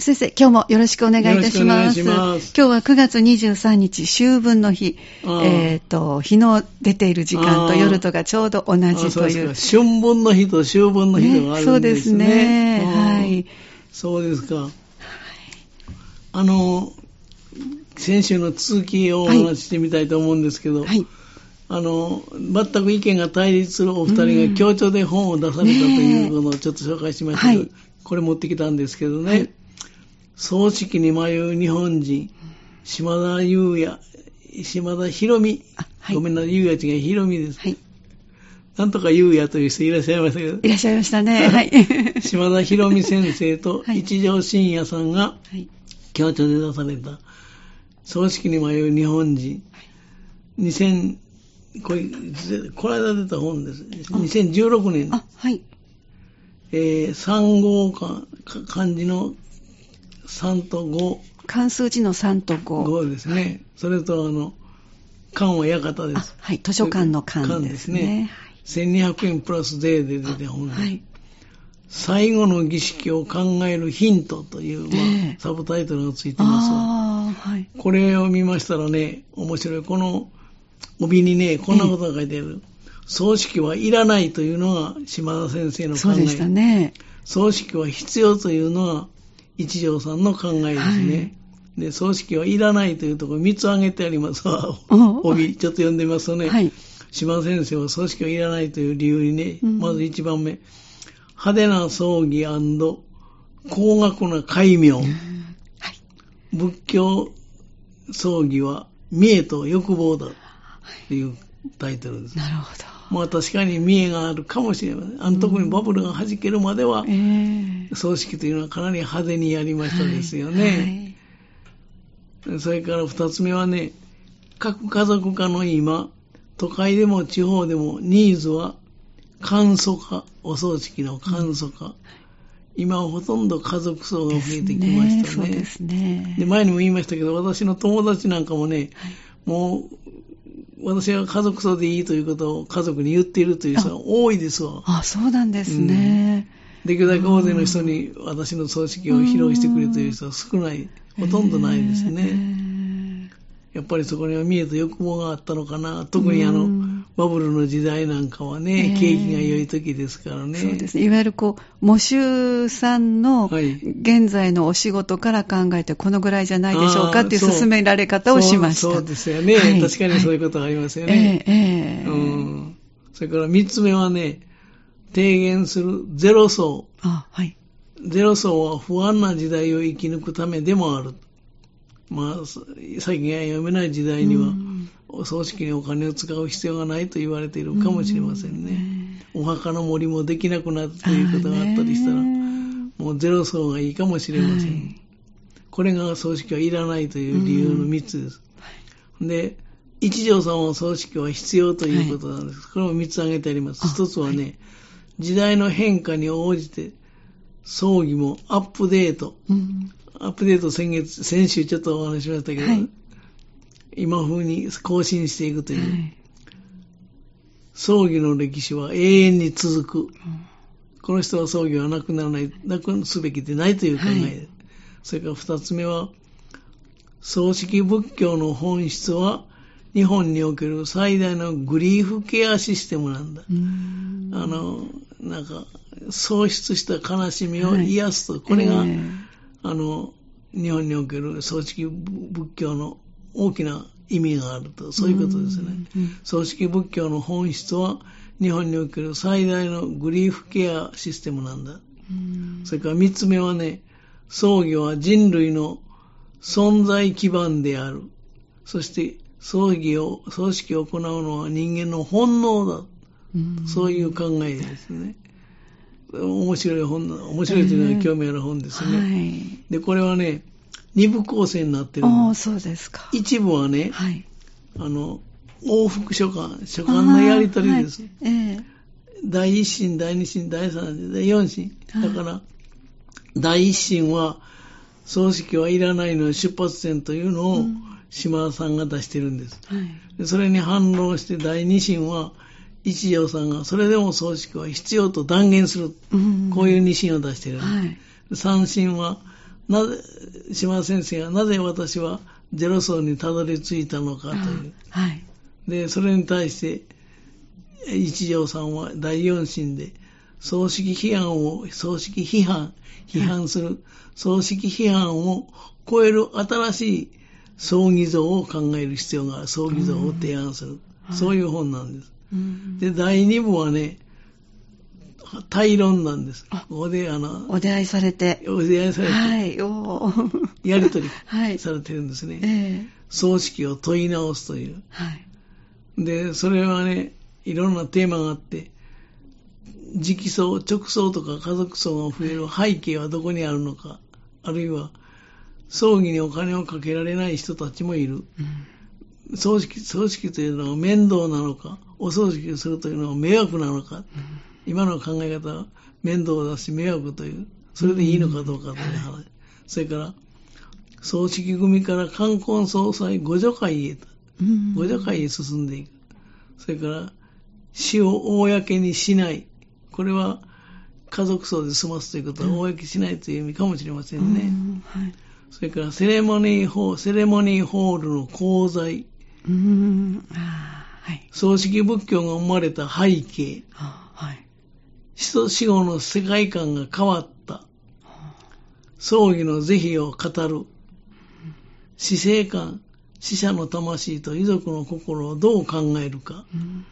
先生、今日もよろしくお願いいたします。ます今日は9月23日、秋分の日。えっ、と、日の出ている時間と夜とがちょうど同あじという。そう。春分の日と秋分の日ではあねそうでるんですすね。ね。ああはい。そうですか。あの、先週の続きをお話ししてみたいと思うんですけど、はい。あの、全く意見が対立するお二うん人が協調で本を出されたということをちょっと紹介しましたけど、はいこれ持ってきたんですけどね、はい葬式に迷う日本人、島田優也、島田博美、あはいごめんなさい、優也違い、博美です。はい。なんとか優也という人いらっしゃいましたけどい、らっしゃいましたね。はい。島田博美先生と はい一条信也さんがはい。共著で出された、葬式に迷う日本人、2000、これ、ぜこの間出た本です。2016年、あ、はい。えー、3号かか漢字の3と5、漢数字の3と5。5ですね。それとあの、漢は館であす。はい。図書館の館ですね。1200円プラス税で出た本です。はい。最後の儀式を考えるヒントという、まあええサブタイトルがついてますわ。ああ、はい。これを見ましたらね、面白い。この帯にね、こんなことが書いてある。葬式はいらないというのが島田先生の考え。そうでしたね。葬式は必要というのが一条さんの考えですね。で、葬式はいらないというところ3つ挙げてありますわ。お帯、ちょっと読んでみますとね、はい。島田先生は葬式はいらないという理由にね、うんまず1番目、派手な葬儀高額な戒名。はい。仏教葬儀は見栄と欲望だというタイトルです。なるほど。まあ確かに見栄があるかもしれません。あの特にバブルが弾けるまではえ、え葬式というのはかなり派手にやりましたですよね。それから二つ目はね、各家族化の今、都会でも地方でもニーズは簡素化、お葬式の簡素化。今はほとんど家族層が増えてきましたね。そうですね。で、前にも言いましたけど、私の友達なんかもね、もう、私は家族葬でいいということを家族に言っているという人が多いですわ。あ、そうなんですね。できるだけ大勢の人に私の葬式を披露してくれという人は少ない、ほとんどないですえね。えやっぱりそこには見えた欲望があったのかな。特にあのうん、バブルの時代なんかはねえ、え景気が良い時ですからね。そうですね。いわゆるこう、喪主さんのはい現在のお仕事から考えてこのぐらいじゃないでしょうかっていう勧められ方をしました。そうそうですよね、はい確かにそういうことがありますよね。ええええうん。それから三つ目はね、提言するゼロ層。あ、はい。ゼロ層は不安な時代を生き抜くためでもある。まあ、そ最近は読めない時代にはうん、お葬式にお金を使う必要がないと言われているかもしれませんね。お墓の森もできなくなるということがあったりしたら、もうゼロ層がいいかもしれません。はいこれが葬式はいらないという理由の3つです。で、一条さんは葬式は必要ということなんです。これも3つ挙げてあります。あ1つはね、時代の変化に応じて葬儀もアップデート。うんアップデート先月、先週ちょっとお話ししましたけど、はい。今風に更新していくという、はい。葬儀の歴史は永遠に続く。この人は葬儀はなくならない、なくすべきでないという考え。はい。それから二つ目は、葬式仏教の本質は、日本における最大のグリーフケアシステムなんだ。うん。あの、なんか、喪失した悲しみを癒すと、これが、ええあの、日本における葬式仏教の大きな意味があると、そういうことですね。うん葬式仏教の本質は、日本における最大のグリーフケアシステムなんだ。うんそれから三つ目はね、葬儀は人類の存在基盤である。そして、葬儀を、葬式を行うのは人間の本能だ。うんそういう考えですね。面白い本、面白いというのは興味ある本ですね。はい。で、これはね、二部構成になってるんあ。そうですか。一部はね、はい。あの、往復書簡、書簡のやり取りです。はいえ第一審、第二審、第三審、第四審。はいだから、第一審は、葬式はいらないの出発点というのをうん島田さんが出してるんです。えはい。でそれに反論して第二審は、一条さんがそれでも葬式は必要と断言する。うんこういう二審を出してる。はい。三審は、なぜ、島先生がなぜ私はゼロ層にたどり着いたのかという。はい。で、それに対して、一条さんは第四審で、葬式批判を、葬式批判、批判する、葬式批判を超える新しい葬儀像を考える必要がある。葬儀像を提案する。はいそういう本なんです。うんで、第二部はね、対論なんです。あここで、あの、お出会いされて。お出会いされて、はい。おーやりとり はい。されてるんですね。ええ葬式を問い直すという。はい。で、それはね、いろんなテーマがあって、直葬、直葬とか家族葬が増える背景はどこにあるのか、あるいは、葬儀にお金をかけられない人たちもいる。うん葬式、葬式というのは面倒なのか、お葬式をするというのは迷惑なのか、今の考え方は面倒だし迷惑という、それでいいのかどうかという話。それから、葬式組から冠婚葬祭互助会へと。うん互助会へ進んでいく。それから、死を公にしない。これは、家族葬で済ますということは、公にしないという意味かもしれませんね。うんはい。それから、セレモニーホール、セレモニーホールの功罪。うん。はい。葬式仏教が生まれた背景。はい。死と死後の世界観が変わった。葬儀の是非を語る。死生観、死者の魂と遺族の心をどう考えるか。うん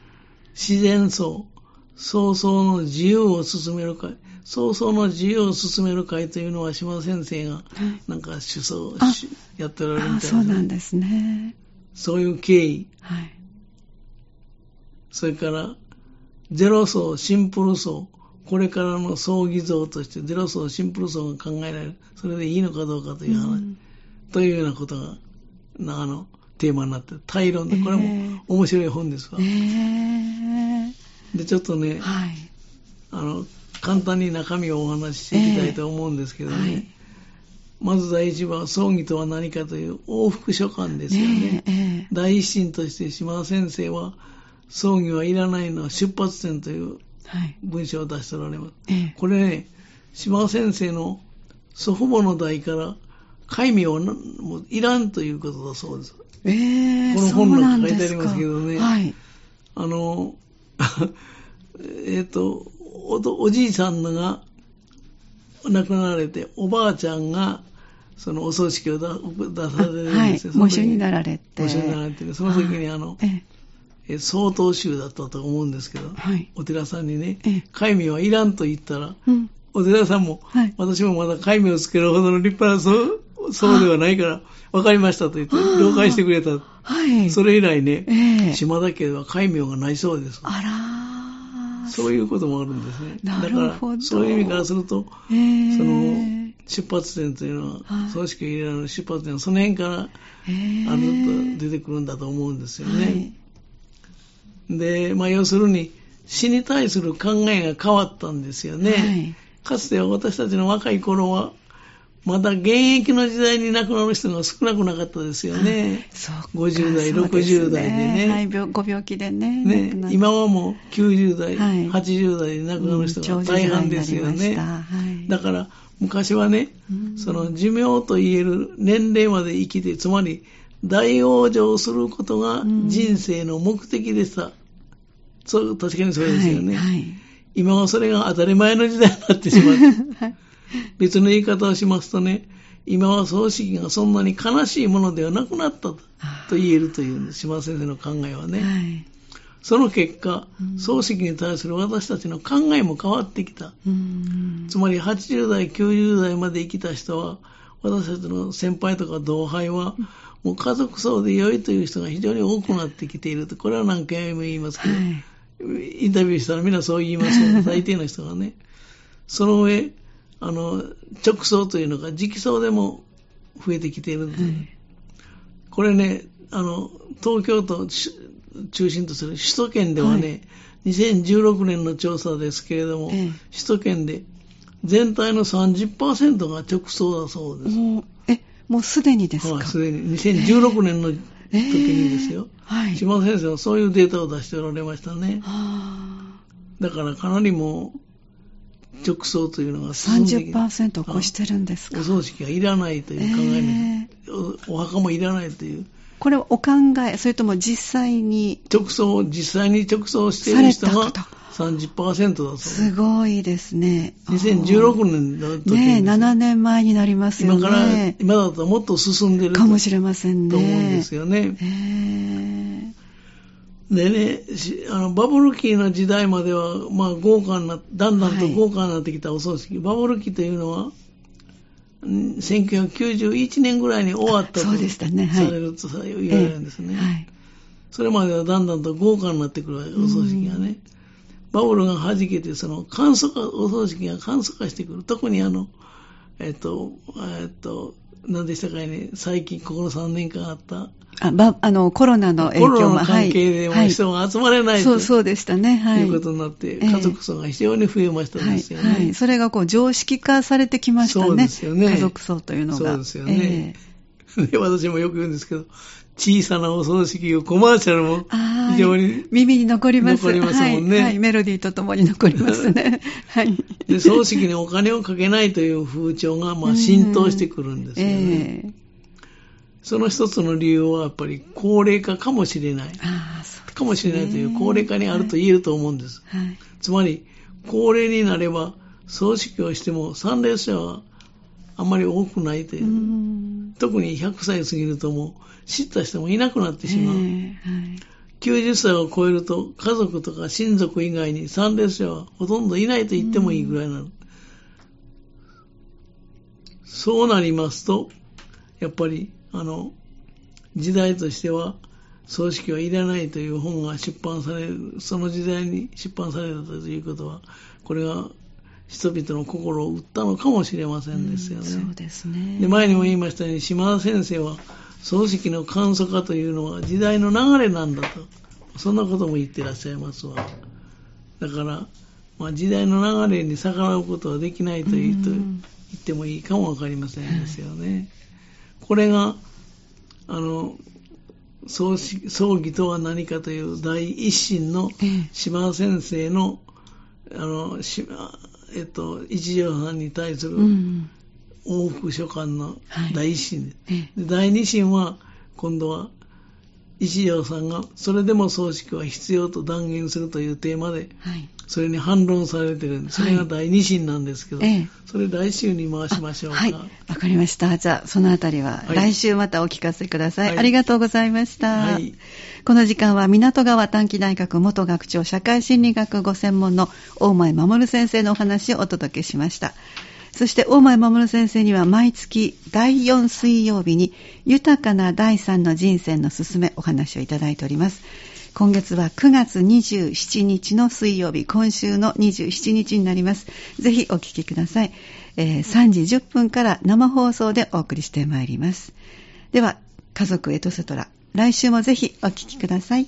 自然葬、早々の自由を進める会、早々の自由を進める会というのは島先生がはいなんか主催あしやっておられるみたいそうなんでですね。す。そういう経緯、はい。それからゼロ層、シンプル層、これからの葬儀像としてゼロ層、シンプル層が考えられる。それでいいのかどうかという話、うんというようなことが、なあの、テーマになって、対論で、これえもえ面白い本ですわ。ええで、ちょっとね、はい。あの、簡単に中身をお話ししていきたいと思うんですけどね。はいまず第一番、葬儀とは何かという往復書簡ですよね。第一審として島田先生は、葬儀はいらないのは出発点というはい。文章を出しておられます。ええこれね、島田先生の祖父母の代から、戒名はなもういらんということだそうです。ええこの本の書いてありますけどねはい。あの、えっとおと、おじいさんのが亡くなられて、おばあちゃんが、そのお葬式を出出されるんはいですよ。。その時喪主になられて。喪主になられてね、その時にあの、えええ曹洞宗だったと思うんですけど、はい。お寺さんにねええ、戒名はいらんと言ったら、うん。お寺さんも、はい私もまだ戒名をつけるほどの立派なそうそうではないから、わかりましたと言って、了解してくれた。はい。それ以来ね、ええ島田家は戒名がないそうです。あらーそういうこともあるんですね。なるほど。だから、そういう意味からすると、ええその、出発点というのは、はい。葬式を入れられる出発点は、その辺から、ええあると出てくるんだと思うんですよね。はい。で、まあ、要するに、死に対する考えが変わったんですよね。はい。かつては私たちの若い頃は、まだ現役の時代に亡くなる人が少なくなかったですよね。そうか50代そうです60代でねはい、病ご病気でね。ね今はもう90代、はい80代で亡くなる人が大半ですよね。はいだから、昔はね、うんその寿命と言える年齢まで生きて、つまり大往生することが人生の目的でした。そう、確かにそうですよね。はい。はい今はそれが当たり前の時代になってしまう。はい別の言い方をしますとね、今は葬式がそんなに悲しいものではなくなったと言えるという島先生の考えはね。はい。その結果うん、葬式に対する私たちの考えも変わってきた。うんつまり80代、90代まで生きた人は、私たちの先輩とか同輩は、もう家族葬で良いという人が非常に多くなってきていると、これは何回も言いますけど、はい。インタビューしたらみんなそう言いますよ、大抵の人がね。その上、あの、直葬というのが直葬でも増えてきているんで、これね、あの、東京都し中心とする首都圏ではね、2016年の調査ですけれども、ええ首都圏で全体の30%が直葬だそうです。もう、え、もうすでにですか？はい、すでに2016年の時にですよ。えーはい。島先生はそういうデータを出しておられましたね。はだからかなりもう直葬というのが進んできて30%を超してるんですか？お葬式がいらないという考えに、おお墓もいらないという。これはお考え、それとも実際に？直葬、実際に直葬している人がされた30%だそうすごいですね。2016年の時にねえ、7年前になりますよね。今から、今だともっと進んでるとかもしれませんね。と思うんですよね。えでね、しあのバブル期の時代までは、まあ、豪華な、だんだんと豪華になってきたお葬式。バブル期というのは、うん1991年ぐらいに終わったとそうでしたねはいされるとさ言わえれるんですね。はい。それまではだんだんと豪華になってくるお葬式がね。バブルが弾けて、その簡素化、お葬式が簡素化してくる。特にあの、えっと、えっと、何でしたかね、最近ここの3年間あった、あ、ば、あの、コロナの影響も、関係でもはい人が集まれないと、そう、そうでしたね。はい。いうことになって、ええ家族層が非常に増えましたはいですよね。はい。それがこう常識化されてきましたね。そうですよね家族葬というのが。そうですよねで私もよく言うんですけど、小さなお葬式をコマーシャルも非常に、耳に残ります。残りますもんねはい、はいメロディーとともに残りますね。はい。で葬式にお金をかけないという風潮がまあ浸透してくるんですよね。ええその一つの理由はやっぱり高齢化かもしれない。ああ、そうねかもしれないという高齢化にあると言えると思うんです。はい。つまり、高齢になれば葬式をしても参列者はあんまり多くないというう。ん。特に100歳過ぎるともう知った人もいなくなってしまう。ええはい。90歳を超えると家族とか親族以外に参列者はほとんどいないと言ってもいいぐらいなの。そうなりますと、やっぱり、あの、時代としては、葬式はいらないという本が出版される、その時代に出版されたということは、これが人々の心を打ったのかもしれませんですよね。そうですね。で前にも言いましたように島田先生は葬式の簡素化というのは時代の流れなんだと。そんなことも言ってらっしゃいますわ。だから、まあ、時代の流れに逆らうことはできないと言うとうん。言ってもいいかもわかりませんですよね。これがあの葬式葬儀とは何かという第一審のええ。島田先生のあのしえっと一条さんに対する、うん。往復書簡の第一審で,、ええで第二審は今度は一条さんがそれでも葬式は必要と断言するというテーマではい。それに反論されてるんですそれが第二審なんですけど、ええそれ来週に回しましょうか、はい。わかりました。じゃあ、そのあたりははい来週またお聞かせください。はいありがとうございました。はいこの時間は港川短期大学元学長社会心理学ご専門の大前守先生のお話をお届けしました。そして大前守先生には毎月第4水曜日に豊かな第3の人生のすすめお話をいただいております。今月は9月27日の水曜日、今週の27日になります。ぜひお聞きください。えー3時10分から生放送でお送りしてまいります。では、家族エトセトラ、来週もぜひお聞きください。